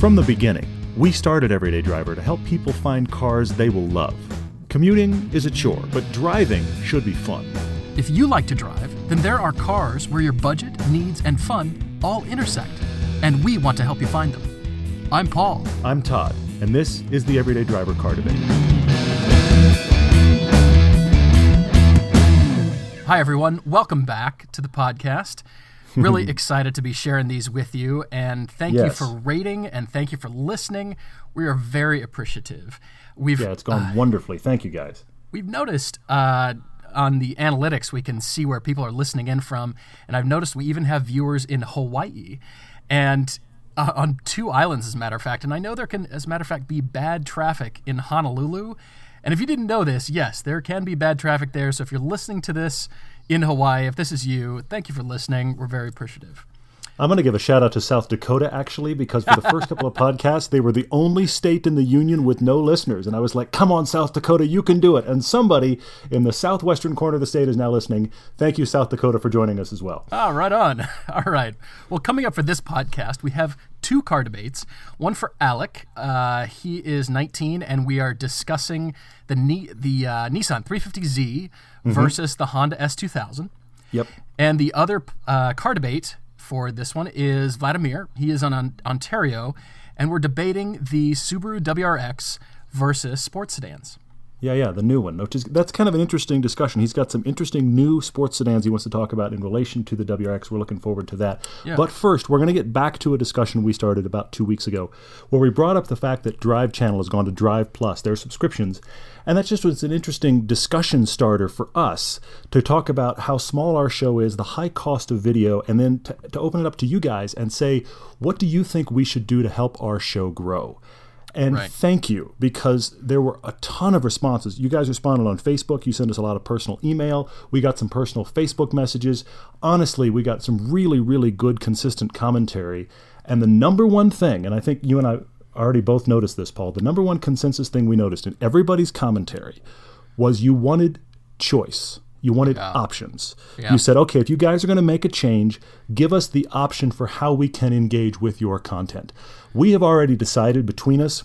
From the beginning, we started Everyday Driver to help people find cars they will love. Commuting is a chore, but driving should be fun. If you like to drive, then there are cars where your budget, needs, and fun all intersect, and we want to help you find them. I'm Paul. I'm Todd, and this is the Everyday Driver Car Debate. Hi, everyone. Welcome back to the podcast. Really excited to be sharing these with you, and thank you for rating and thank you for listening. We are very appreciative. We've Yeah, it's gone wonderfully. Thank you guys. we've noticed uh, on the analytics we can see where people are listening in from, and I've noticed we even have viewers in Hawaii, and uh, on two islands, as a matter of fact. And I know there can, as a matter of fact, be bad traffic in Honolulu. And if you didn't know this, yes, there can be bad traffic there. So if you're listening to this in Hawaii, if this is you, thank you for listening. We're very appreciative. I'm going to give a shout out to South Dakota, actually, because for the first couple of podcasts, they were the only state in the union with no listeners. And I was like, come on, South Dakota, you can do it. And somebody in the southwestern corner of the state is now listening. Thank you, South Dakota, for joining us as well. Ah, right on. All right. Well, coming up for this podcast, we have two car debates. One for Alec. Uh, he is 19, and we are discussing the Ni- the uh, Nissan 350Z versus the Honda S2000. Yep. And the other uh, car debate for this one is Wladimir. He is on, on Ontario, and we're debating the Subaru WRX versus sports sedans. Yeah, yeah, the new one, which is that's kind of an interesting discussion. He's got some interesting new sports sedans he wants to talk about in relation to the WRX. We're looking forward to that. Yeah. But first, we're going to get back to a discussion we started about two weeks ago, where we brought up the fact that Drive Channel has gone to Drive Plus, their subscriptions, and that just was an interesting discussion starter for us to talk about how small our show is, the high cost of video, and then to, to open it up to you guys and say, what do you think we should do to help our show grow? And Right. thank you because there were a ton of responses. You guys responded on Facebook. You sent us a lot of personal email. We got some personal Facebook messages. Honestly, we got some really, really good, consistent commentary. And the number one thing, and I think you and I already both noticed this, Paul, the number one consensus thing we noticed in everybody's commentary was you wanted choice. You wanted options. Yeah. You said, okay, if you guys are going to make a change, give us the option for how we can engage with your content. We have already decided between us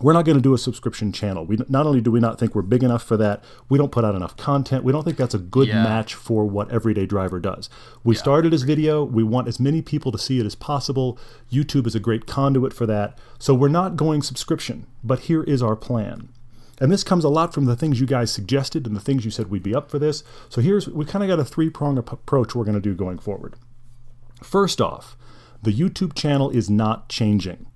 we're not going to do a subscription channel. We not only do we not think we're big enough for that, we don't put out enough content. We don't think that's a good Yeah. match for what Everyday Driver does. We started as video. We want as many people to see it as possible. YouTube is a great conduit for that. So we're not going subscription, but here is our plan. And this comes a lot from the things you guys suggested and the things you said we'd be up for this. So here's we kind of got a three-prong ap- approach we're going to do going forward. First off, the YouTube channel is not changing.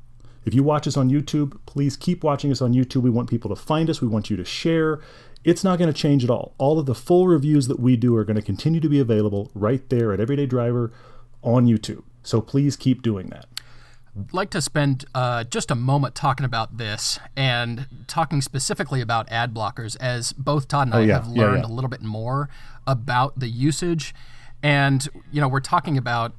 If you watch us on YouTube, please keep watching us on YouTube. We want people to find us. We want you to share. It's not going to change at all. All of the full reviews that we do are going to continue to be available right there at Everyday Driver on YouTube. So please keep doing that. Like to spend uh, just a moment talking about this and talking specifically about ad blockers, as both Todd and I Oh, yeah. have learned yeah. a little bit more about the usage. And you know, we're talking about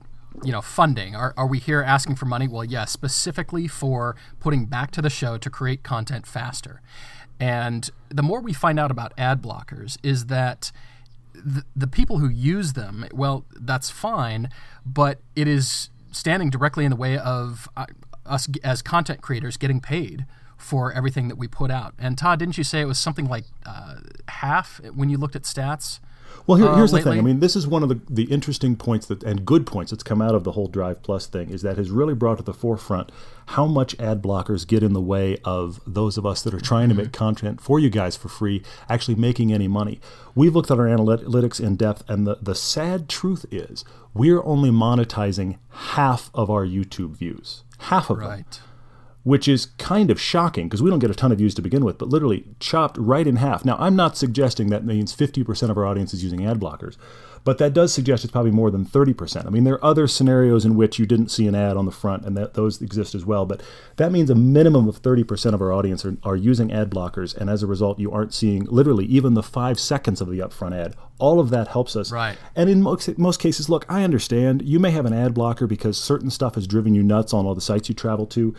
you know funding. Are, are we here asking for money? Well, yes, specifically for putting back to the show to create content faster. And the more we find out about ad blockers, is that the, the people who use them, well, that's fine, but it is standing directly in the way of uh, us as content creators getting paid for everything that we put out. And Todd, didn't you say it was something like uh, half when you looked at stats? Well, here, uh, here's the thing. I mean, this is one of the, the interesting points that and good points that's come out of the whole Drive Plus thing is that has really brought to the forefront how much ad blockers get in the way of those of us that are trying to make content for you guys for free, actually making any money. We've looked at our analytics in depth, and the, the sad truth is we're only monetizing half of our YouTube views. Half of them which is kind of shocking because we don't get a ton of views to begin with, but literally chopped right in half. Now, I'm not suggesting that means 50% of our audience is using ad blockers, but that does suggest it's probably more than 30%. I mean, there are other scenarios in which you didn't see an ad on the front, and that those exist as well, but that means a minimum of 30% of our audience are, are using ad blockers, and as a result, you aren't seeing literally even the five seconds of the upfront ad. All of that helps us. Right. And in most, most cases, look, I understand you may have an ad blocker because certain stuff has driven you nuts on all the sites you travel to.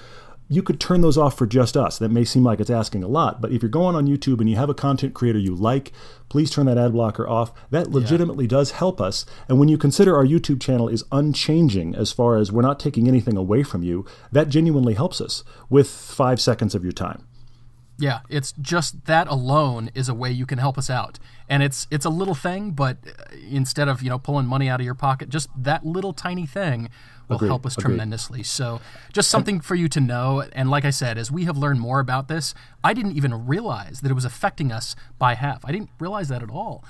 You could turn those off for just us. That may seem like it's asking a lot, but if you're going on YouTube and you have a content creator you like, please turn that ad blocker off. That legitimately yeah. does help us. And when you consider our YouTube channel is unchanging as far as we're not taking anything away from you, that genuinely helps us with five seconds of your time. Yeah, it's just that alone is a way you can help us out. And it's it's a little thing, but instead of, you know, pulling money out of your pocket, just that little tiny thing will Agreed. help us Agreed. tremendously. So, just something for you to know. And like I said, as we have learned more about this, I didn't even realize that it was affecting us by half. I didn't realize that at all.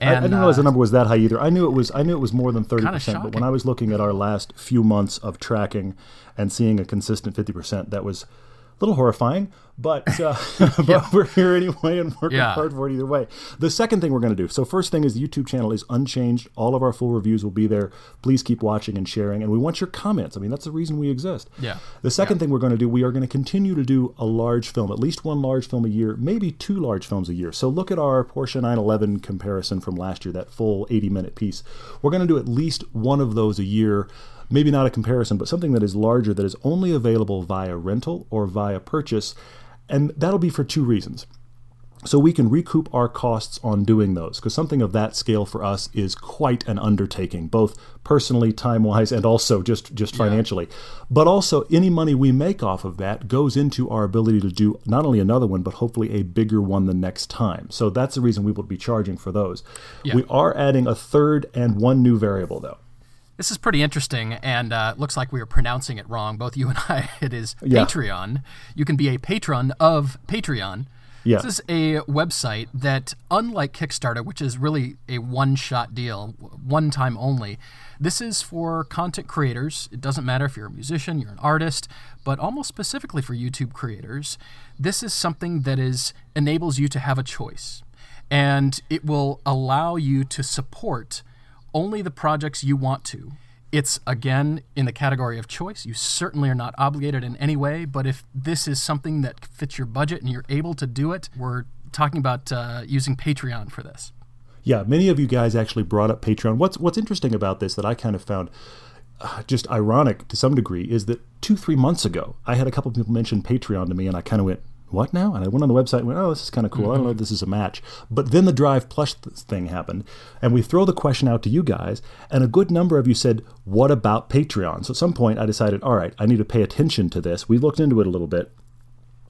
And, I, I, didn't realize uh, the number was that high either. I knew it was. I knew it was more than thirty percent. But when I was looking at our last few months of tracking and seeing a consistent fifty percent, that was little horrifying, but uh, but yeah. we're here anyway and working yeah. hard for it either way. The second thing we're going to do. So first thing is the YouTube channel is unchanged. All of our full reviews will be there. Please keep watching and sharing, and we want your comments. I mean, that's the reason we exist. Yeah. The second yeah. thing we're going to do, we are going to continue to do a large film, at least one large film a year, maybe two large films a year. So look at our Porsche 911 comparison from last year, that full 80 minute piece. We're going to do at least one of those a year maybe not a comparison, but something that is larger that is only available via rental or via purchase. And that'll be for two reasons. So we can recoup our costs on doing those because something of that scale for us is quite an undertaking, both personally, time wise, and also just just financially. Yeah. But also, any money we make off of that goes into our ability to do not only another one, but hopefully a bigger one the next time. So that's the reason we will be charging for those. Yeah. We are adding a third and one new variable though. This is pretty interesting, and uh, looks like we are pronouncing it wrong, both you and I. It is yeah. Patreon. You can be a patron of Patreon. Yeah. This is a website that, unlike Kickstarter, which is really a one shot deal, one time only, this is for content creators. It doesn't matter if you're a musician, you're an artist, but almost specifically for YouTube creators, this is something that is enables you to have a choice. And it will allow you to support only the projects you want to. It's again in the category of choice. You certainly are not obligated in any way, but if this is something that fits your budget and you're able to do it, we're talking about uh, using Patreon for this. Yeah, many of you guys actually brought up Patreon. What's what's interesting about this that I kind of found uh, just ironic to some degree is that two three months ago I had a couple people mention Patreon to me, and I kind of went, what now? And I went on the website and went, oh, this is kind of cool. Mm-hmm. I don't know if this is a match. But then the Drive Plus thing happened, and we throw the question out to you guys, and a good number of you said, what about Patreon? So at some point, I decided, all right, I need to pay attention to this. We looked into it a little bit.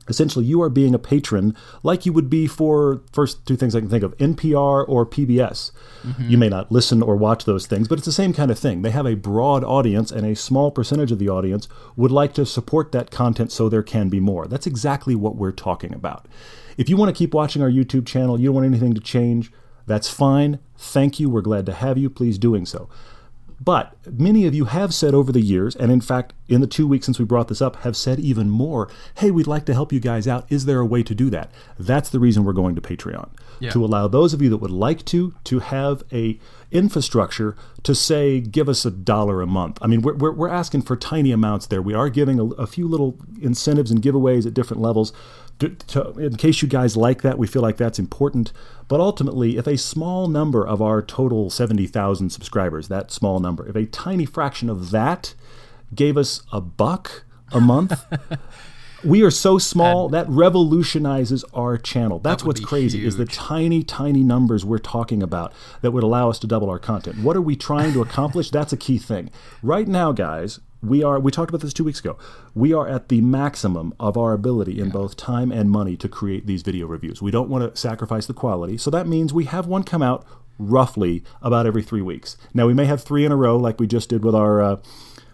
Essentially, you are being a patron like you would be for first two things I can think of NPR or PBS. Mm-hmm. You may not listen or watch those things, but it's the same kind of thing. They have a broad audience, and a small percentage of the audience would like to support that content so there can be more. That's exactly what we're talking about. If you want to keep watching our YouTube channel, you don't want anything to change, that's fine. Thank you. We're glad to have you. Please doing so. But many of you have said over the years, and in fact, in the two weeks since we brought this up, have said even more, hey, we'd like to help you guys out. Is there a way to do that? That's the reason we're going to Patreon. Yeah. To allow those of you that would like to, to have a infrastructure to say, give us a dollar a month. I mean, we're, we're, we're asking for tiny amounts there. We are giving a, a few little incentives and giveaways at different levels. To, to, in case you guys like that, we feel like that's important. But ultimately, if a small number of our total 70,000 subscribers, that small number, if a tiny fraction of that gave us a buck a month, we are so small that, revolutionizes our channel. That's that what's crazy huge. is the tiny, tiny numbers we're talking about that would allow us to double our content. What are we trying to accomplish? That's a key thing. Right now, guys, we are we talked about this two weeks ago we are at the maximum of our ability in yeah. both time and money to create these video reviews we don't want to sacrifice the quality so that means we have one come out roughly about every three weeks now we may have three in a row like we just did with our uh,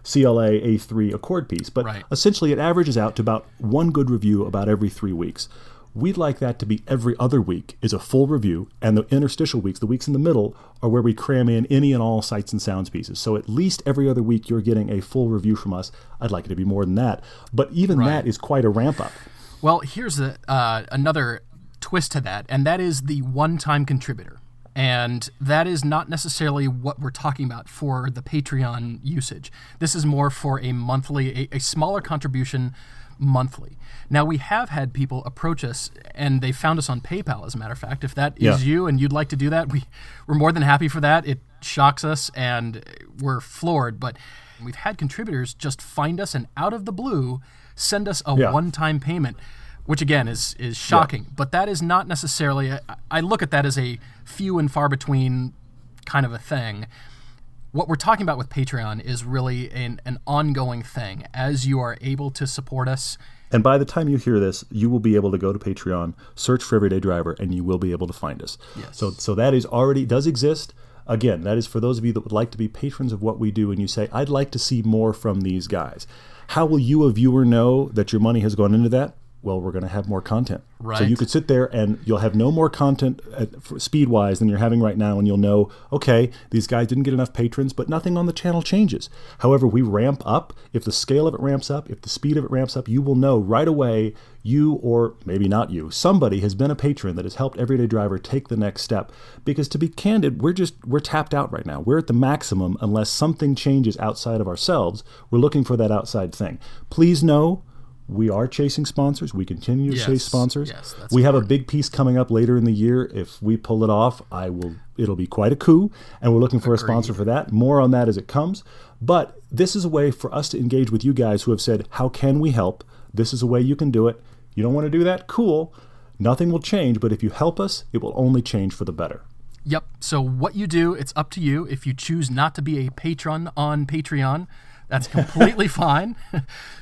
CLA A3 Accord piece, but right. essentially it averages out to about one good review about every three weeks. We'd like that to be every other week is a full review, and the interstitial weeks, the weeks in the middle, are where we cram in any and all sights and sounds pieces. So at least every other week you're getting a full review from us. I'd like it to be more than that, but even right. that is quite a ramp up. Well, here's a, uh, another twist to that, and that is the one-time contributor. And that is not necessarily what we're talking about for the Patreon usage. This is more for a monthly, a, a smaller contribution monthly. Now, we have had people approach us, and they found us on PayPal, as a matter of fact. If that is yeah. you and you'd like to do that, we, we're more than happy for that. It shocks us, and we're floored. But We've had contributors just find us and out of the blue send us a Yeah. one-time payment, which again is is shocking. But that is not necessarily. I, I look at that as a few and far between kind of a thing. What we're talking about with Patreon is really an, an ongoing thing. As you are able to support us, And by the time you hear this, you will be able to go to Patreon, search for Everyday Driver, and you will be able to find us. Yes. So, so that is already does exist. Again, that is for those of you that would like to be patrons of what we do, and you say, "I'd like to see more from these guys." How will you, a viewer, know that your money has gone into that? Well, we're going to have more content. Right. So you could sit there and you'll have no more content speed wise than you're having right now, and you'll know, okay, these guys didn't get enough patrons, but nothing on the channel changes. However, we ramp up. If the scale of it ramps up, if the speed of it ramps up, you will know right away. You or maybe not you, somebody has been a patron that has helped Everyday Driver take the next step. Because to be candid, we're just we're tapped out right now. We're at the maximum unless something changes outside of ourselves. We're looking for that outside thing. Please know we are chasing sponsors. We continue to Yes, chase sponsors. yes, we have a big piece coming up later in the year. If we pull it off, I will. It'll be quite a coup, and we're looking for a sponsor for that. More on that as it comes. But this is a way for us to engage with you guys who have said, "How can we help?" This is a way you can do it. You don't want to do that? Cool. Nothing will change, but if you help us, it will only change for the better. Yep. So what you do, it's up to you. If you choose not to be a patron on Patreon, that's completely fine.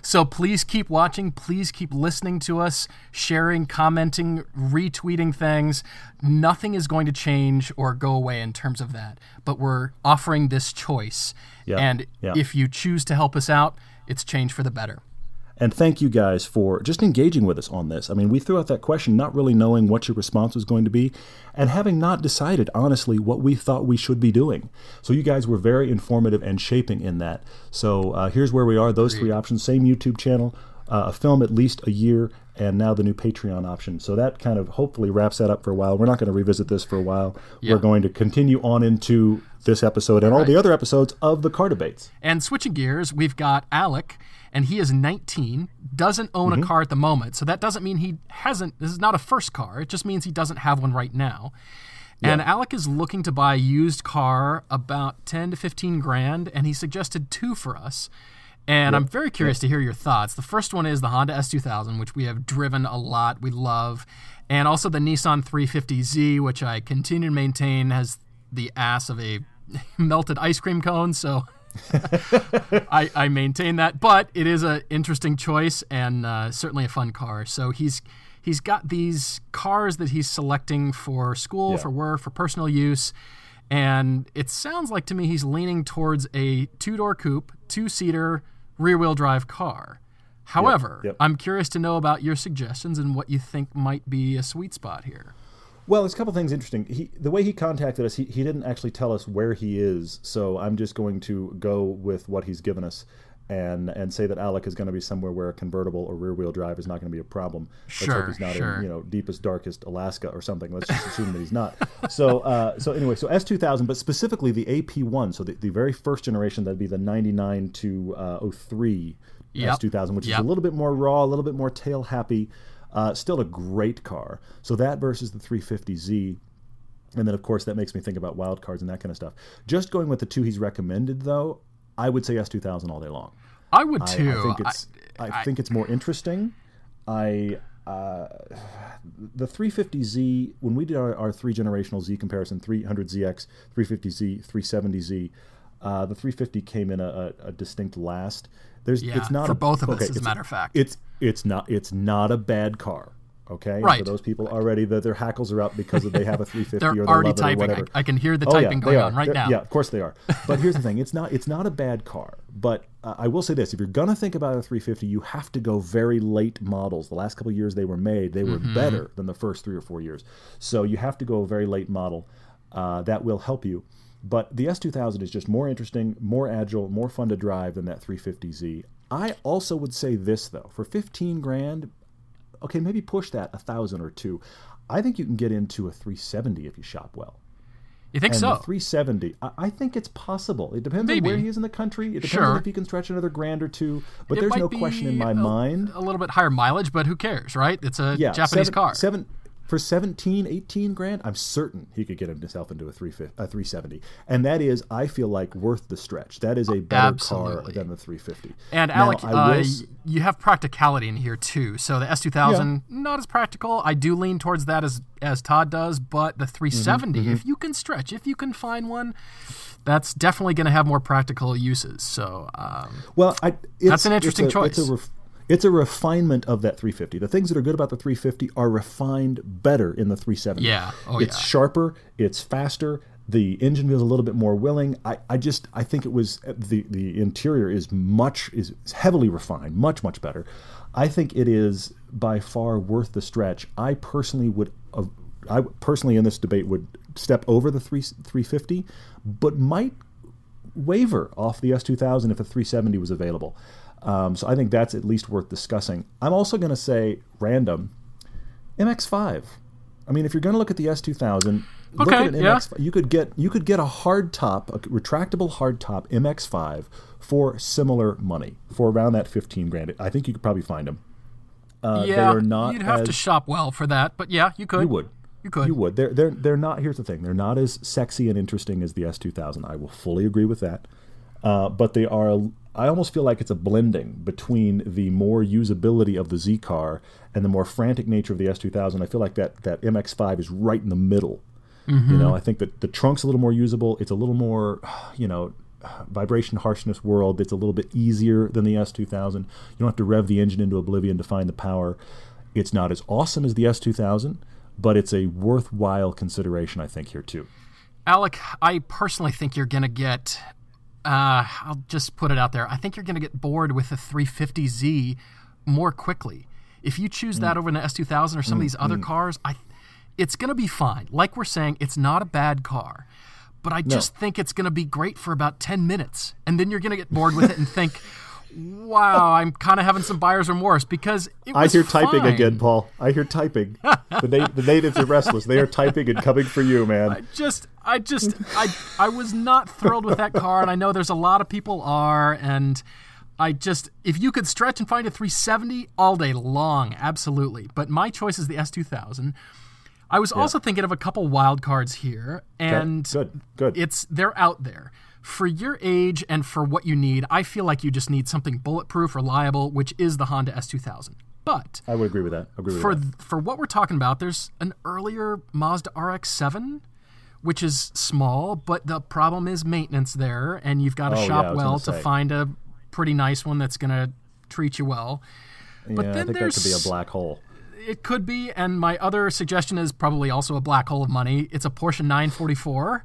so please keep watching. Please keep listening to us, sharing, commenting, retweeting things. Nothing is going to change or go away in terms of that. But we're offering this choice. And if you choose to help us out, it's change for the better. And thank you guys for just engaging with us on this. I mean, we threw out that question not really knowing what your response was going to be and having not decided, honestly, what we thought we should be doing. So you guys were very informative and shaping in that. So uh, here's where we are those three options same YouTube channel, uh, a film at least a year, and now the new Patreon option. So that kind of hopefully wraps that up for a while. We're not going to revisit this for a while. Yeah. We're going to continue on into this episode and all the other episodes of the car debates. And switching gears, we've got Alec, and he is 19, doesn't own Mm-hmm. a car at the moment. So that doesn't mean he hasn't, this is not a first car. It just means he doesn't have one right now. And Alec is looking to buy a used car about 10 to 15 grand, and he suggested two for us. And I'm very curious to hear your thoughts. The first one is the Honda S2000, which we have driven a lot, we love, and also the Nissan 350Z, which I continue to maintain has the ass of a melted ice cream cone. So I, I maintain that, but it is an interesting choice and uh, certainly a fun car. So he's he's got these cars that he's selecting for school, for work, for personal use, and it sounds like to me he's leaning towards a two door coupe, two seater, rear wheel drive car. However, yep. I'm curious to know about your suggestions and what you think might be a sweet spot here. Well, there's a couple things interesting. He, the way he contacted us, he, he didn't actually tell us where he is, so I'm just going to go with what he's given us and and say that Alec is going to be somewhere where a convertible or rear wheel drive is not going to be a problem. Let's Sure, hope he's not sure. in you know deepest darkest Alaska or something. Let's just assume that he's not. So uh, so anyway, so S2000, but specifically the AP1, so the, the very first generation that'd be the 99 to uh, 03 Yep. S2000, which is a little bit more raw, a little bit more tail happy. Uh, still a great car. So that versus the 350Z. And then, of course, that makes me think about wild cards and that kind of stuff. Just going with the two he's recommended, though, I would say S2000 all day long. I would I, too. I think it's I, think it's more interesting. I uh, the 350Z when we did our, our three generational Z comparison 300ZX 350Z 370Z uh, the 350 came in a, a, a distinct last. There's Yeah, it's not for a, both of us, okay, as a matter of fact. It's it's not it's not a bad car. Okay, And Right. For those people already that their hackles are up because they have a 350 They're or they already it or typing. whatever. I, I can hear the Oh, typing they going on right They're- now. Yeah, of course they are. But here's the thing: it's not it's not a bad car. But uh, I will say this: if you're gonna think about a 350, you have to go very late models. The last couple of years they were made, they were Mm-hmm. better than the first three or four years. So you have to go a very late model. Uh, that will help you. But the S2000 is just more interesting, more agile, more fun to drive than that 350Z. I also would say this though: for 15 grand, okay, maybe push that a thousand or two. I think you can get into a 370 if you shop well. You think And so? 370, I, I think it's possible. It depends Maybe. on where he is in the country. It depends Sure. on if he can stretch another grand or two. But It there's no question in my a, mind. A little bit higher mileage, but who cares, right? It's a Yeah, Japanese seven, car. Seven, for 17, 18 grand, I'm certain he could get himself into a, 350, a 370. And that is, I feel like, worth the stretch. That is a better Absolutely. car than the 350. And Now, Alec, uh, you have practicality in here too. So the S2000, not as practical. I do lean towards that as as Todd does, but the 370, Mm-hmm, if you can stretch, if you can find one, that's definitely going to have more practical uses. So um, Well, I, it's, that's an interesting it's a, It's choice. a, ref, it's a refinement of that 350. The things that are good about the 350 are refined better in the 370. Yeah. Oh, it's yeah. sharper. It's faster. The engine feels a little bit more willing. I, I just I think it was the the interior is much is heavily refined, much much better. I think it is by far worth the stretch. I personally would uh, I personally in this debate would step over the 3 350, but might waver off the S2000 if a 370 was available. Um, so I think that's at least worth discussing. I'm also going to say random MX5. I mean, if you're going to look at the S2000, look Okay, at an yeah. MX. You could get you could get a hard top, a retractable hard top MX5 for similar money, for around that 15 grand. I think you could probably find them. Uh, they are not you'd have to shop well for that. But yeah, you could. you would. You could. You would. They're they're they're not. Here's the thing. They're not as sexy and interesting as the S2000. I will fully agree with that. Uh, but they are. I almost feel like it's a blending between the more usability of the Z car and the more frantic nature of the S2000. I feel like that that MX5 is right in the middle. You mm-hmm. know, I think that the trunk's a little more usable. It's a little more, you know, vibration harshness world. It's a little bit easier than the S2000. You don't have to rev the engine into oblivion to find the power. It's not as awesome as the S2000, but it's a worthwhile consideration, I think, here too. Alec, I personally think you're going to get. Uh, I'll just put it out there. I think you're going to get bored with the 350Z more quickly. If you choose Mm. that over an S2000 or some of these other cars, I, it's going to be fine. Like we're saying, it's not a bad car, but I just think it's going to be great for about 10 minutes, and then you're going to get bored with it and think, "Wow, I'm kind of having some buyer's remorse because it I hear typing again, Paul. I hear typing. the, na- the natives are restless. They are typing and coming for you, man. I just I just I I was not thrilled with that car and I know there's a lot of people are and I just if you could stretch and find a 370 all day long absolutely but my choice is the S2000 I was also thinking of a couple wild cards here and good, good. it's they're out there for your age and for what you need I feel like you just need something bulletproof reliable which is the Honda S2000 but I would agree with that. Agree with for that. for what we're talking about, there's an earlier Mazda RX-7, which is small, but the problem is maintenance there, and you've got to Oh, shop I was well gonna find a pretty nice one that's going to treat you well. But yeah, I then think that could be a black hole. It could be, and my other suggestion is probably also a black hole of money. It's a Porsche 944.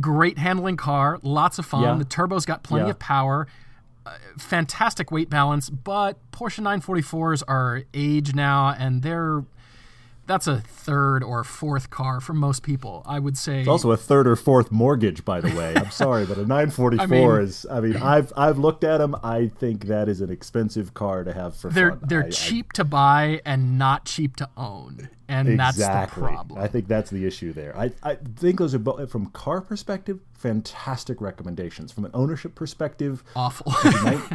Great handling car, lots of fun. Yeah. The turbo's got plenty Yeah. of power. Uh, fantastic weight balance, but Porsche 944s are age now, and they're that's a third or fourth car for most people. I would say. It's also a third or fourth mortgage, by the way. I'm sorry, but a 944 I mean- is. I mean, I've I've looked at them. I think that is an expensive car to have for they're fun. they're I- I- cheap to buy and not cheap to own, and that's the problem. I think that's the issue there. I, I think those are both from car perspective, fantastic recommendations. From an ownership perspective, Awful.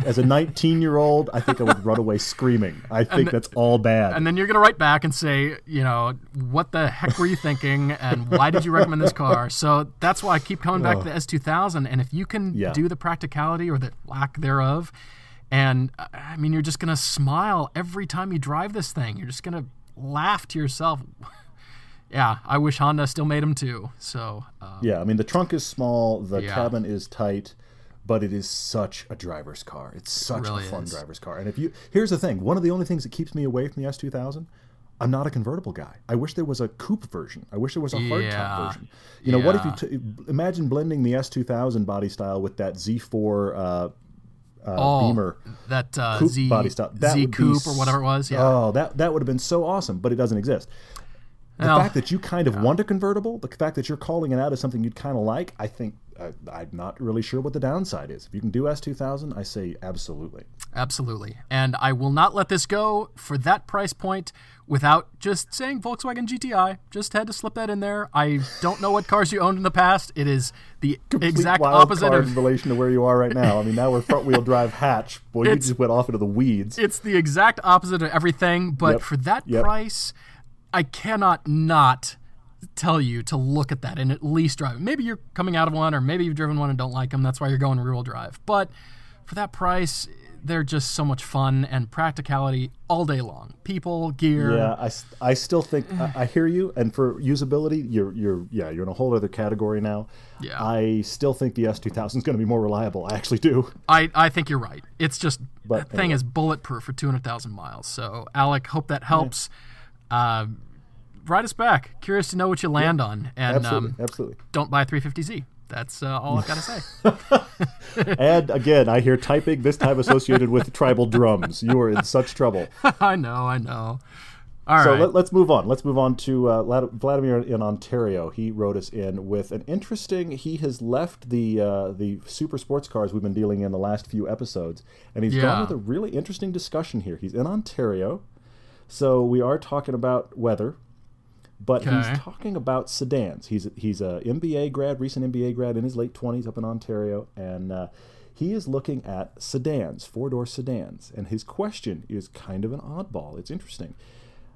As a 19 year old, I think I would run away screaming. I think that's all bad. and then you're gonna write back and say, you know, what the heck were you thinking, and why did you recommend this car? So that's why I keep coming back to the S2000. And if you can Yeah. do the practicality or the lack thereof, and I mean, you're just gonna smile every time you drive this thing. You're just gonna laugh to yourself. Yeah, I wish Honda still made them too. So uh, yeah, I mean the trunk is small, the Yeah. cabin is tight, but it is such a driver's car. It's such really a fun is. driver's car. And if you here's the thing, one of the only things that keeps me away from the S2000. I'm not a convertible guy. I wish there was a coupe version. I wish there was a hardtop Yeah. version. You know, what if you t- imagine blending the S2000 body style with that Z4 uh, uh, Oh, Beamer that uh, coupe Z body style. That Z would be coupe or whatever it was. Yeah. Oh, that that would have been so awesome, but it doesn't exist. The Well, fact that you kind of want a convertible, the fact that you're calling it out as something you'd kind of like, I think uh, I'm not really sure what the downside is. If you can do S2000, I say absolutely. Absolutely. And I will not let this go for that price point without just saying Volkswagen GTI. Just had to slip that in there. I don't know what cars you owned in the past. It is the Complete exact wild opposite card of in relation to where you are right now. I mean, now we're front wheel drive hatch. Boy, you just went off into the weeds. it's the exact opposite of everything, but Yep. for that Yep. price, I cannot not tell you to look at that and at least drive it. Maybe you're coming out of one, or maybe you've driven one and don't like them. That's why you're going rear wheel drive. But for that price, they're just so much fun and practicality all day long. People, gear. Yeah, I, I still think I, I hear you, and for usability, you're you're yeah you're in a whole other category now. Yeah. I still think the S two thousand is going to be more reliable. I actually do. I, I think you're right. It's just But that thing anyway. is bulletproof for 200,000 miles. So, Alec, hope that helps. Uh, write us back. Curious to know what you land on. And Absolutely, um, absolutely. don't buy a 350Z. That's uh, all I've got to say. And again, I hear typing this time associated with tribal drums. You are in such trouble. I know, I know. All So right. let, us move on. Let's move on to uh, Wladimir in Ontario. He wrote us in with an interesting. He has left the uh, the super sports cars we've been dealing in the last few episodes, and he's Yeah. gone with a really interesting discussion here. He's in Ontario, so we are talking about weather, but Okay. he's talking about sedans. He's he's a MBA grad, recent MBA grad in his late twenties up in Ontario, and uh, he is looking at sedans, four door sedans. And his question is kind of an oddball. It's interesting.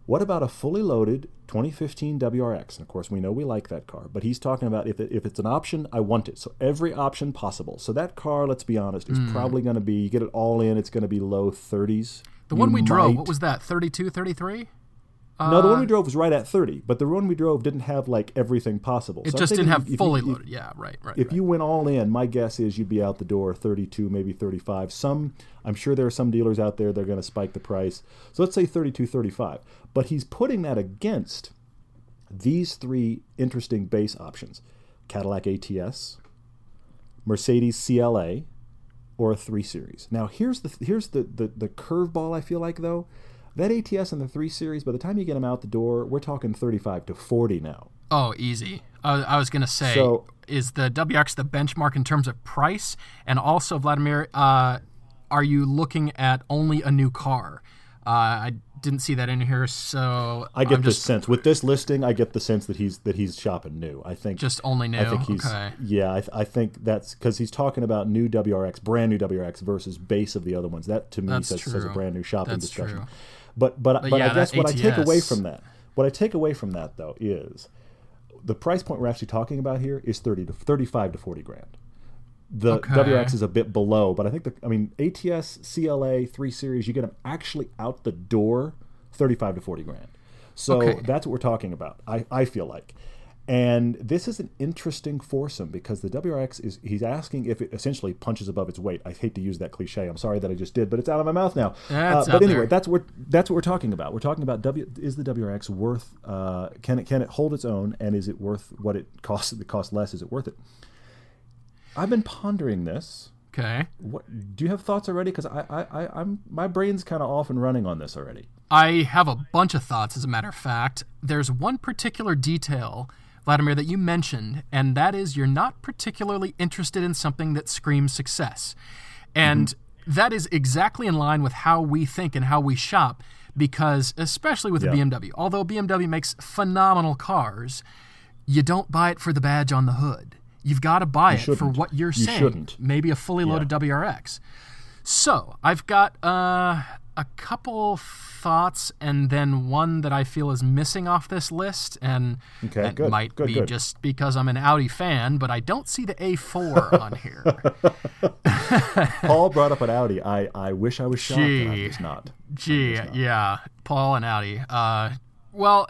What about a fully loaded 2015 WRX? And of course, we know we like that car, but he's talking about if, it, if it's an option, I want it. So every option possible. So that car, let's be honest, is probably going to be, you get it all in, it's going to be low 30s. The one we drove, what was that? 32, 33? no, the one we uh, drove was right at 30, but the one we drove didn't have like everything possible. It So just didn't have if fully if- loaded. Yeah, right, right. If right. you went all in, my guess is you'd be out the door 32, maybe 35. Some, I'm sure there are some dealers out there that are going to spike the price. So let's say 32, 35. But he's putting that against these three interesting base options Cadillac ATS, Mercedes CLA, or a 3 Series. Now, here's the here's the, the, the curveball I feel like, though. That ATS and the 3 Series, by the time you get them out the door, we're talking 35 to 40 now. Oh, easy. I, I was going to say, So- is the WX the benchmark in terms of price? And also, Wladimir, uh, are you looking at only a new car? Uh, I didn't see that in here, so I get I'm this just sense with this listing. I get the sense that he's that he's shopping new. I think just only new. I think he's okay. yeah. I, th- I think that's because he's talking about new WRX, brand new WRX versus base of the other ones. That to me That's says, says a brand new shopping That's discussion. true. But but but, yeah, I guess what I take away from that, what I take away from that though is the price point we're actually talking about here is thirty to thirty-five to forty grand. The Okay. WRX is a bit below, but I think the I mean ATS, CLA, three series, you get them actually out the door, thirty-five to forty grand. So Okay. that's what we're talking about. I, I feel like. And this is an interesting foursome because the WRX is he's asking if it essentially punches above its weight. I hate to use that cliche. I'm sorry that I just did, but it's out of my mouth now. Uh, but anyway, there. that's what that's what we're talking about. We're talking about W is the WRX worth uh, can it can it hold its own and is it worth what it costs it costs less is it worth it? I've been pondering this. Okay. What do you have thoughts already? Because I, I, I I'm my brain's kind of off and running on this already. I have a bunch of thoughts, as a matter of fact. There's one particular detail, Wladimir, that you mentioned, and that is you're not particularly interested in something that screams success. And mm-hmm. that is exactly in line with how we think and how we shop, because especially with Yeah. the BMW, although BMW makes phenomenal cars, you don't buy it for the badge on the hood. You've got to buy it for what you're You saying. shouldn't. Maybe a fully loaded WRX. So I've got uh, a couple thoughts, and then one that I feel is missing off this list, and Okay, that good, might good, be good. just because I'm an Audi fan, but I don't see the A4 on here. Paul brought up an Audi. I, I wish I was shocked that I Gee. was not. Gee, yeah, Paul and Audi. Uh, well,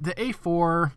the A4,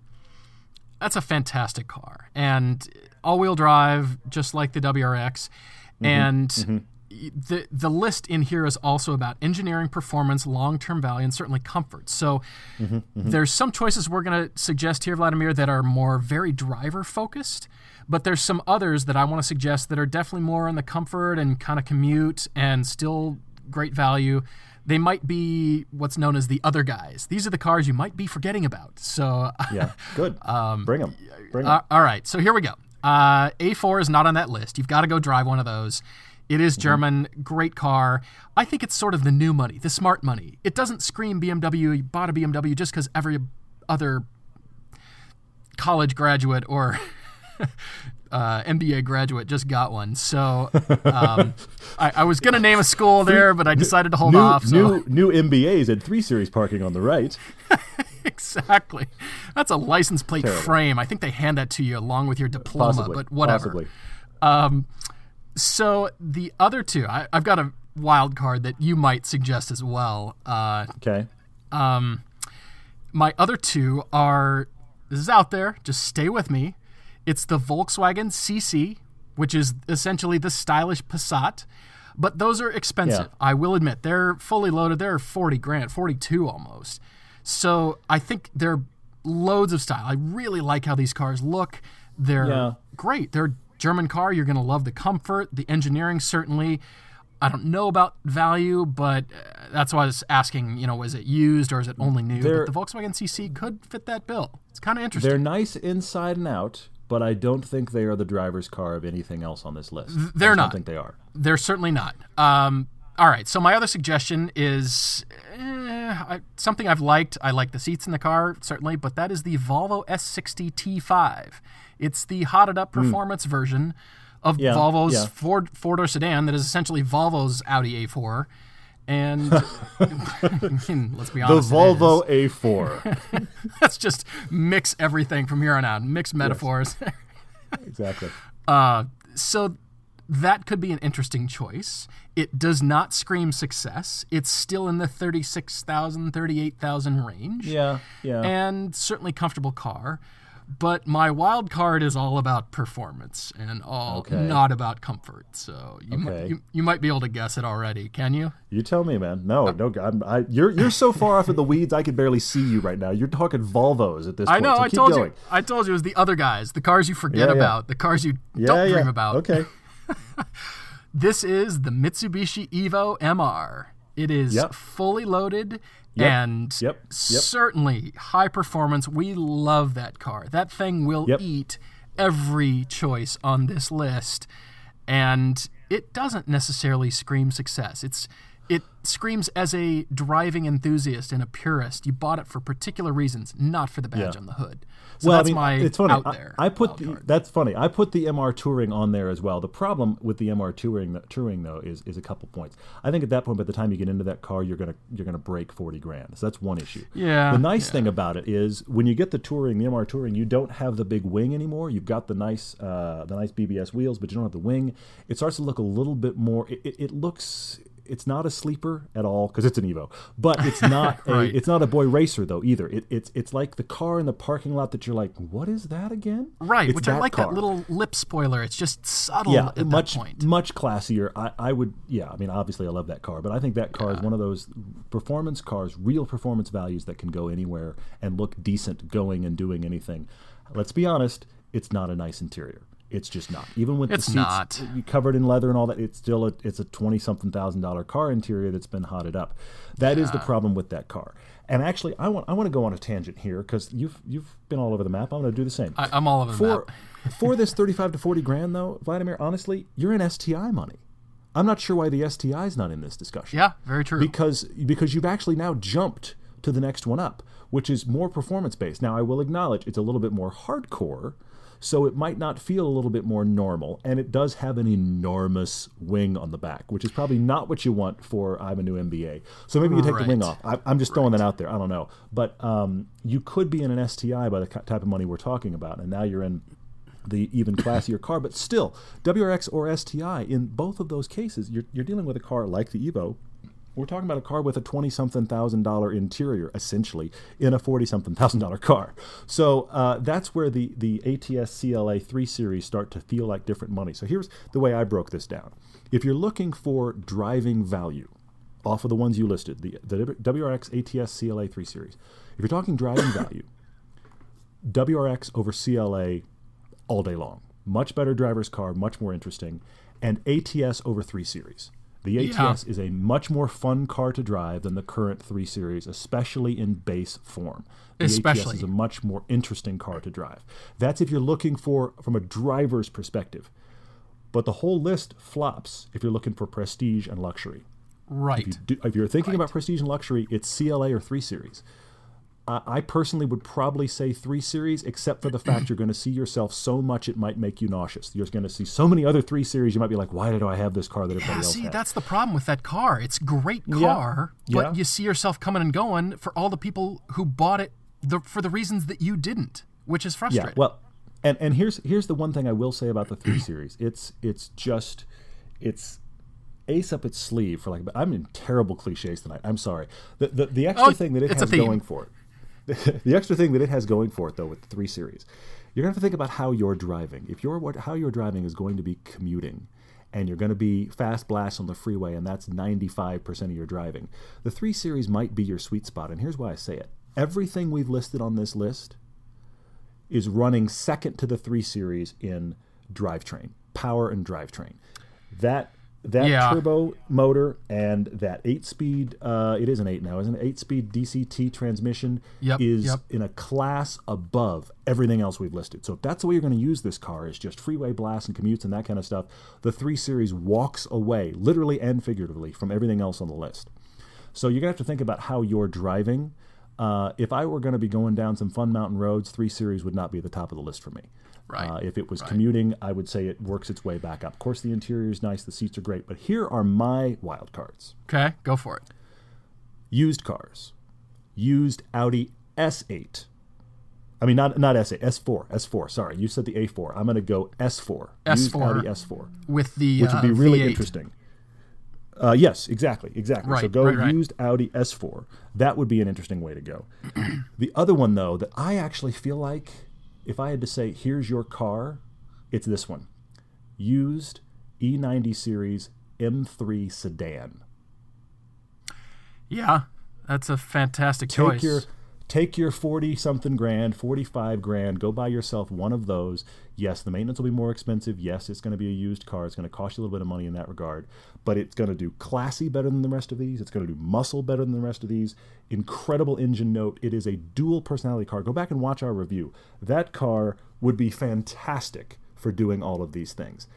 that's a fantastic car, and all-wheel drive, just like the WRX, mm-hmm. and. Mm-hmm. The, the list in here is also about engineering performance, long term value, and certainly comfort. So mm-hmm. there's some choices we're going to suggest here, Wladimir, that are more very driver focused, but there's some others that I want to suggest that are definitely more on the comfort and kind of commute and still great value. They might be what's known as the other guys. These are the cars you might be forgetting about. So, Yeah, good. Um, Bring them. Bring 'em. uh, all right, so here we go. Uh, A4 is not on that list. You've got to go drive one of those. It is German, great car. I think it's sort of the new money, the smart money. It doesn't scream BMW. You bought a BMW just because every other college graduate or uh, MBA graduate just got one. So um, I, I was going to name a school there, but I decided to hold new, off. So. new new MBAs at three series parking on the right. exactly. That's a license plate Terrible. frame. I think they hand that to you along with your diploma, Possibly, but whatever. Um, so the other two, I, I've got a wild card that you might suggest as well. Uh, Okay. my other two are this is out there. Just stay with me. It's the Volkswagen CC, which is essentially the stylish Passat, but those are expensive. Yeah. I will admit they're fully loaded. They're forty grand, forty two almost. So I think they're loads of style. I really like how these cars look. They're Yeah. great. They're German car. You're going to love the comfort, the engineering certainly. I don't know about value, but uh, that's why I was asking. You know, is it used or is it only new? They're- but the Volkswagen CC could fit that bill. It's kind of interesting. They're nice inside and out, but I don't think they are the driver's car of anything else on this list. They're just not. don't think they are. They're certainly not. Um, all right. So my other suggestion is eh, I, something I've liked. I like the seats in the car certainly, but that is the Volvo S60 T5. It's the hotted up performance version of Hmm. Yeah, Volvo's yeah. Ford four door sedan that is essentially Volvo's Audi A4. And let's be honest, the Volvo. A4. Let's just mix everything from here on out. Mix metaphors. exactly. Uh, so that could be an interesting choice. It does not scream success. It's still in the 36,000, 38,000 range. Yeah. Yeah. And certainly comfortable car. But my wild card is all about performance and all Okay. not about comfort. So you, Okay. you you might be able to guess it already, can you? You tell me, man. No, no, I'm, I, you're you're so far off in the weeds. I can barely see you right now. You're talking Volvos at this point. I know. so I told going. you. I told you it was the other guys, the cars you forget Yeah, yeah. about, the cars you Yeah, don't dream about. Okay. This is the Mitsubishi Evo MR. It is Yep. fully loaded Yep. and Yep. Yep. certainly high performance. We love that car. That thing will eat every choice on this list. And it doesn't necessarily scream success. It's it screams as a driving enthusiast and a purist. You bought it for particular reasons, not for the badge Yeah. on the hood. So well, that's I mean, my it's funny. out there. I, put the, card. that's funny. I put the MR Touring on there as well. The problem with the MR Touring, Touring though, is is a couple points. I think at that point, by the time you get into that car, you're gonna you're gonna break forty grand. So that's one issue. Yeah, The nice thing about it is when you get the Touring, the MR Touring, you don't have the big wing anymore. You've got the nice uh, the nice BBS wheels, but you don't have the wing. It starts to look a little bit more. It, it, it looks. It's not a sleeper at all because it's an Evo, but it's not a it's not a boy racer though either. It, it's it's like the car in the parking lot that you're like, what is that again? right, It's which I like car. that little lip spoiler. It's just subtle yeah, at much that point. much classier. I, I would yeah. I mean, obviously, I love that car, but I think that car is one of those performance cars, real performance values that can go anywhere and look decent going and doing anything. Let's be honest, it's not a nice interior. It's just not. Even with It's the seats not. covered in leather and all that, it's still a, it's a twenty something thousand dollar car interior that's been hotted up. That is the problem with that car. And actually, I want I want to go on a tangent here because you've you've been all over the map. I'm going to do the same I, I'm all over the for map. for this 35 to 40 grand though wladimir honestly you're in sti money i'm not sure why the sti is not in this discussion Yeah, very true. because because you've actually now jumped to the next one up which is more performance based now i will acknowledge it's a little bit more hardcore so it might not feel a little bit more normal and it does have an enormous wing on the back which is probably not what you want for i'm a new mba so maybe you take the wing off. I, i'm just throwing that out there. I don't know. But um, you could be in an sti by the type of money we're talking about and now you're in the even classier car, but still, WRX or STI, in both of those cases, you're, you're dealing with a car like the Evo. We're talking about a car with a 20 something thousand dollar interior, essentially, in a 40 something thousand dollar car. So uh, that's where the, the ATS CLA 3 series start to feel like different money. So here's the way I broke this down. If you're looking for driving value, off of the ones you listed, the, the WRX ATS CLA 3 series, if you're talking driving value, WRX over CLA all day long. Much better driver's car, much more interesting, and ATS over 3 Series. The ATS is a much more fun car to drive than the current 3 Series, especially in base form. The ATS Especially. is a much more interesting car to drive. That's if you're looking for from a driver's perspective. But the whole list flops if you're looking for prestige and luxury. right. Do, if you're thinking about prestige and luxury, it's CLA or 3 Series. I I personally would probably say 3 Series, except for the fact you're going to see yourself so much it might make you nauseous. You're going to see so many other 3 Series, you might be like, why did I have this car that everybody Yeah, else see, that's the problem with that car. It's a great car, but Yeah. you see yourself coming and going for all the people who bought it the, for the reasons that you didn't, which is frustrating. Yeah, well, and and here's here's the one thing I will say about the three series. It's it's just it's ace up its sleeve for like. I'm in terrible cliches tonight. I'm sorry. The the, the extra Oh, thing that it has going for it, the extra thing that it has going for it though with the three series, you're gonna have to think about how you're driving. If you're what how you're driving is going to be commuting. And you're going to be fast blast on the freeway, and that's 95% of your driving. The 3 Series might be your sweet spot, and here's why I say it. Everything we've listed on this list is running second to the 3 Series in drivetrain, power and drivetrain. That that Yeah. turbo motor and that eight speed uh, it is an eight now isn't it? Eight speed dct transmission Yep, is yep. in a class above everything else we've listed. So if that's the way you're going to use this car is just freeway blasts and commutes and that kind of stuff the 3 series walks away literally and figuratively from everything else on the list. So you're going to have to think about how you're driving. Uh, if i were going to be going down some fun mountain roads 3 series would not be at the top of the list for me Right, uh, if it was right. commuting, I would say it works its way back up. Of course, the interior is nice, the seats are great, but here are my wild cards. Okay, go for it. Used cars. Used Audi S8. I mean, not not S8, S4, S4. Sorry, you said the A4. I'm going to go S4. Used S4. Used Audi S4, With the which would uh, be really V8. interesting. Uh, yes, exactly, exactly. so go right, right. used Audi S4. That would be an interesting way to go. the other one, though, that I actually feel like if I had to say, here's your car, it's this one used E90 series M3 sedan. Yeah, that's a fantastic Take choice. your take your 40 something grand, 45 grand, go buy yourself one of those. Yes, the maintenance will be more expensive. Yes, it's going to be a used car. It's going to cost you a little bit of money in that regard, but it's going to do classy better than the rest of these. It's going to do muscle better than the rest of these. Incredible engine note. It is a dual personality car. Go back and watch our review. That car would be fantastic for doing all of these things.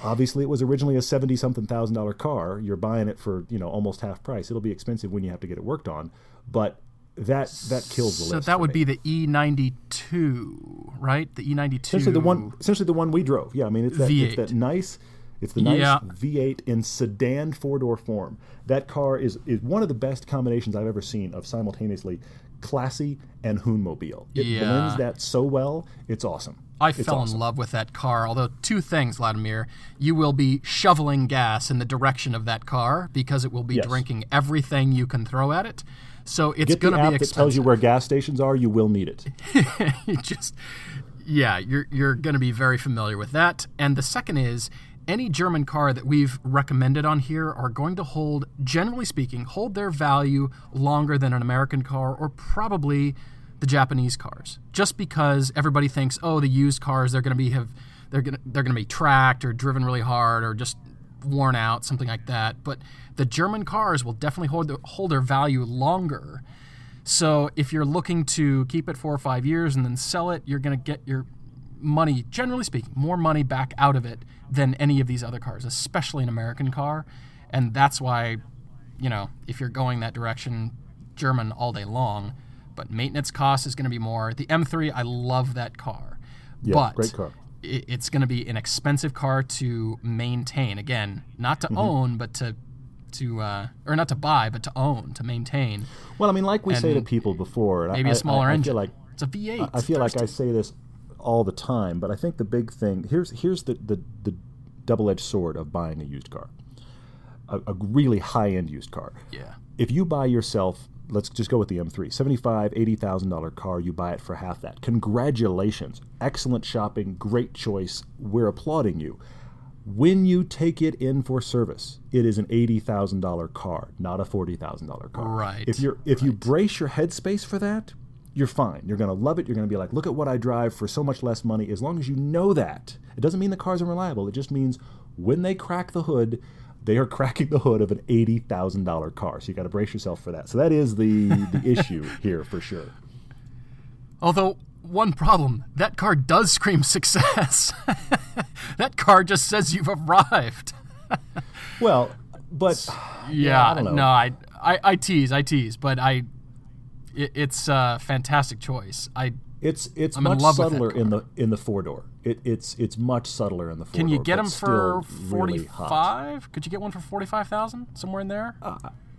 Obviously, it was originally a seventy something thousand dollar car. You're buying it for you know almost half price. It'll be expensive when you have to get it worked on, but that that kills the so list. So that would be the E92, right? The E92. essentially the one essentially the one we drove. Yeah, I mean it's that, it's V8. that nice. It's the nice Yeah. V8 in sedan four door form. That car is is one of the best combinations I've ever seen of simultaneously classy and hoonmobile. It Yeah. blends that so well. It's awesome. I It's fell awesome. in love with that car. Although two things, Wladimir, you will be shoveling gas in the direction of that car because it will be Yes. drinking everything you can throw at it. So it's going to app be that tells you where gas stations are. You will need it. you just yeah you're you're going to be very familiar with that and the second is any german car that we've recommended on here are going to hold generally speaking hold their value longer than an american car or probably the japanese cars just because everybody thinks oh the used cars they're going to be have they're going to they're going to be tracked or driven really hard or just worn out something like that but the german cars will definitely hold their, hold their value longer so if you're looking to keep it four or five years and then sell it, you're going to get your money, generally speaking, more money back out of it than any of these other cars, especially an American car. And that's why, you know, if you're going that direction, German all day long. But maintenance cost is going to be more. The M3, I love that car. Yeah, but great car. It's going to be an expensive car to maintain. Again, not to Mm-hmm. own, but to to uh, or not to buy, but to own, to maintain. Well, I mean, like we say to people before, Maybe I- a smaller I, I engine. like it's a V8. I feel like I say this all the time, but I think the big thing here's here's the the, the double edged sword of buying a used car, a, a really high end used car. Yeah. If you buy yourself, let's just go with the M3, seventy-five, eighty thousand dollar car, you buy it for half that. Congratulations, excellent shopping, great choice. We're applauding you. When you take it in for service, it is an eighty thousand dollar car, not a forty thousand dollar car. Right, If you're if you brace your headspace for that, you're fine. You're going to love it. You're going to be like, look at what I drive for so much less money. As long as you know that, it doesn't mean the car's unreliable. It just means when they crack the hood, they are cracking the hood of an eighty thousand dollar car. So you got to brace yourself for that. So that is the the issue here for sure. Although one problem, that car does scream success. that car just says you've arrived. Well, but Yeah, I don't know. no, I, I I tease, I tease, but I it, it's a fantastic choice. I it's it's I'm much that subtler in the in the four door. It, it's it's much subtler in the four door. can you get them for forty really five? Could you get one for forty five thousand somewhere in there?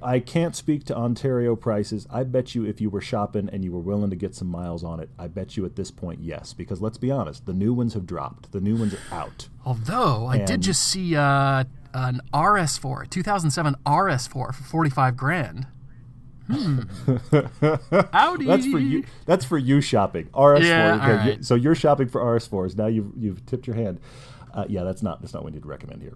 I can't speak to Ontario prices. I bet you if you were shopping and you were willing to get some miles on it, I bet you at this point, yes. Because let's be honest, the new ones have dropped. The new ones are out. Although I did just see uh, an RS4, 2007 RS4 for 45 grand. Hmm. Howdy. That's for you. That's for you shopping. RS4. Yeah, okay, right. So you're shopping for RS4s. Now you've you've tipped your hand. Uh, yeah, that's not that's not what we need to recommend here.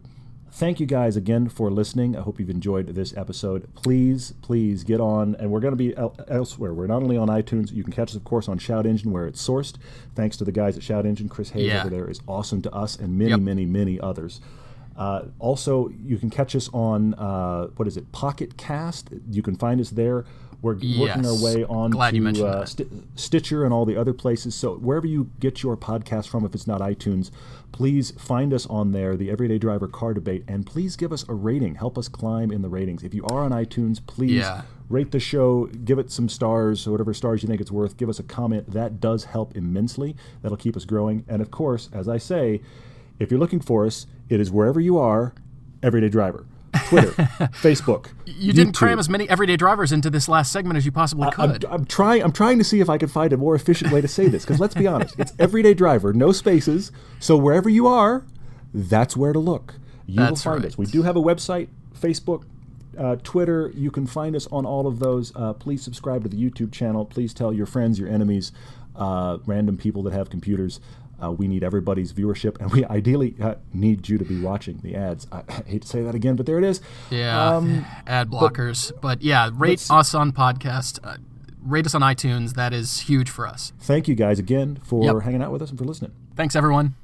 Thank you guys again for listening. I hope you've enjoyed this episode. Please, please get on, and we're going to be el- elsewhere. We're not only on iTunes. You can catch us, of course, on Shout Engine where it's sourced. Thanks to the guys at Shout Engine. Chris Hayes Yeah. over there is awesome to us and many, Yep. many, many others. Uh, also, you can catch us on uh, what is it, Pocket Cast. You can find us there. We're working our way on Glad to uh. Sti- Stitcher and all the other places. So wherever you get your podcast from, if it's not iTunes, please find us on there, the Everyday Driver Car Debate, and please give us a rating. Help us climb in the ratings. If you are on iTunes, please Yeah. rate the show, give it some stars, or whatever stars you think it's worth. Give us a comment. That does help immensely. That'll keep us growing. And of course, as I say, if you're looking for us, it is wherever you are, Everyday Driver. Twitter, Facebook. You didn't cram as many everyday drivers into this last segment as you possibly could. I'm trying. I'm trying to see if I can find a more efficient way to say this. Because let's be honest, it's everyday driver, no spaces. So wherever you are, that's where to look. You That's will find right. us. We do have a website, Facebook, uh, Twitter. You can find us on all of those. Uh, please subscribe to the YouTube channel. Please tell your friends, your enemies, uh, random people that have computers. Uh, we need everybody's viewership, and we ideally uh, need you to be watching the ads. I, I hate to say that again, but there it is. yeah, Um, ad blockers. But, yeah, rate us on podcast. Uh, rate us on iTunes. That is huge for us. thank you guys again for Yep. hanging out with us and for listening. Thanks, everyone.